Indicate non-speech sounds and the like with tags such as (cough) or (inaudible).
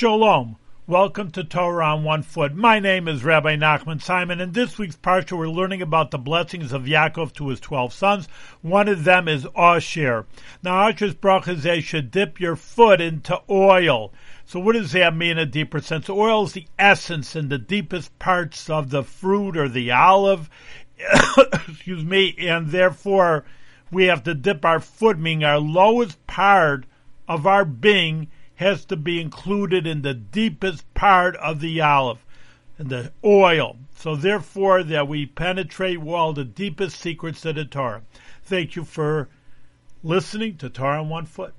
Shalom. Welcome to Torah on One Foot. My name is Rabbi Nachman Simon, and this week's parsha we're learning about the blessings of Yaakov to his twelve sons. One of them is Asher. Now, Asher's bracha they should dip your foot into oil. So, what does that mean in a deeper sense? Oil is the essence and the deepest parts of the fruit or the olive. (coughs) Excuse me, and therefore we have to dip our foot, meaning our lowest part of our being has to be included in the deepest part of the olive, and the oil. So therefore, that we penetrate all the deepest secrets of the Torah. Thank you for listening to Torah on One Foot.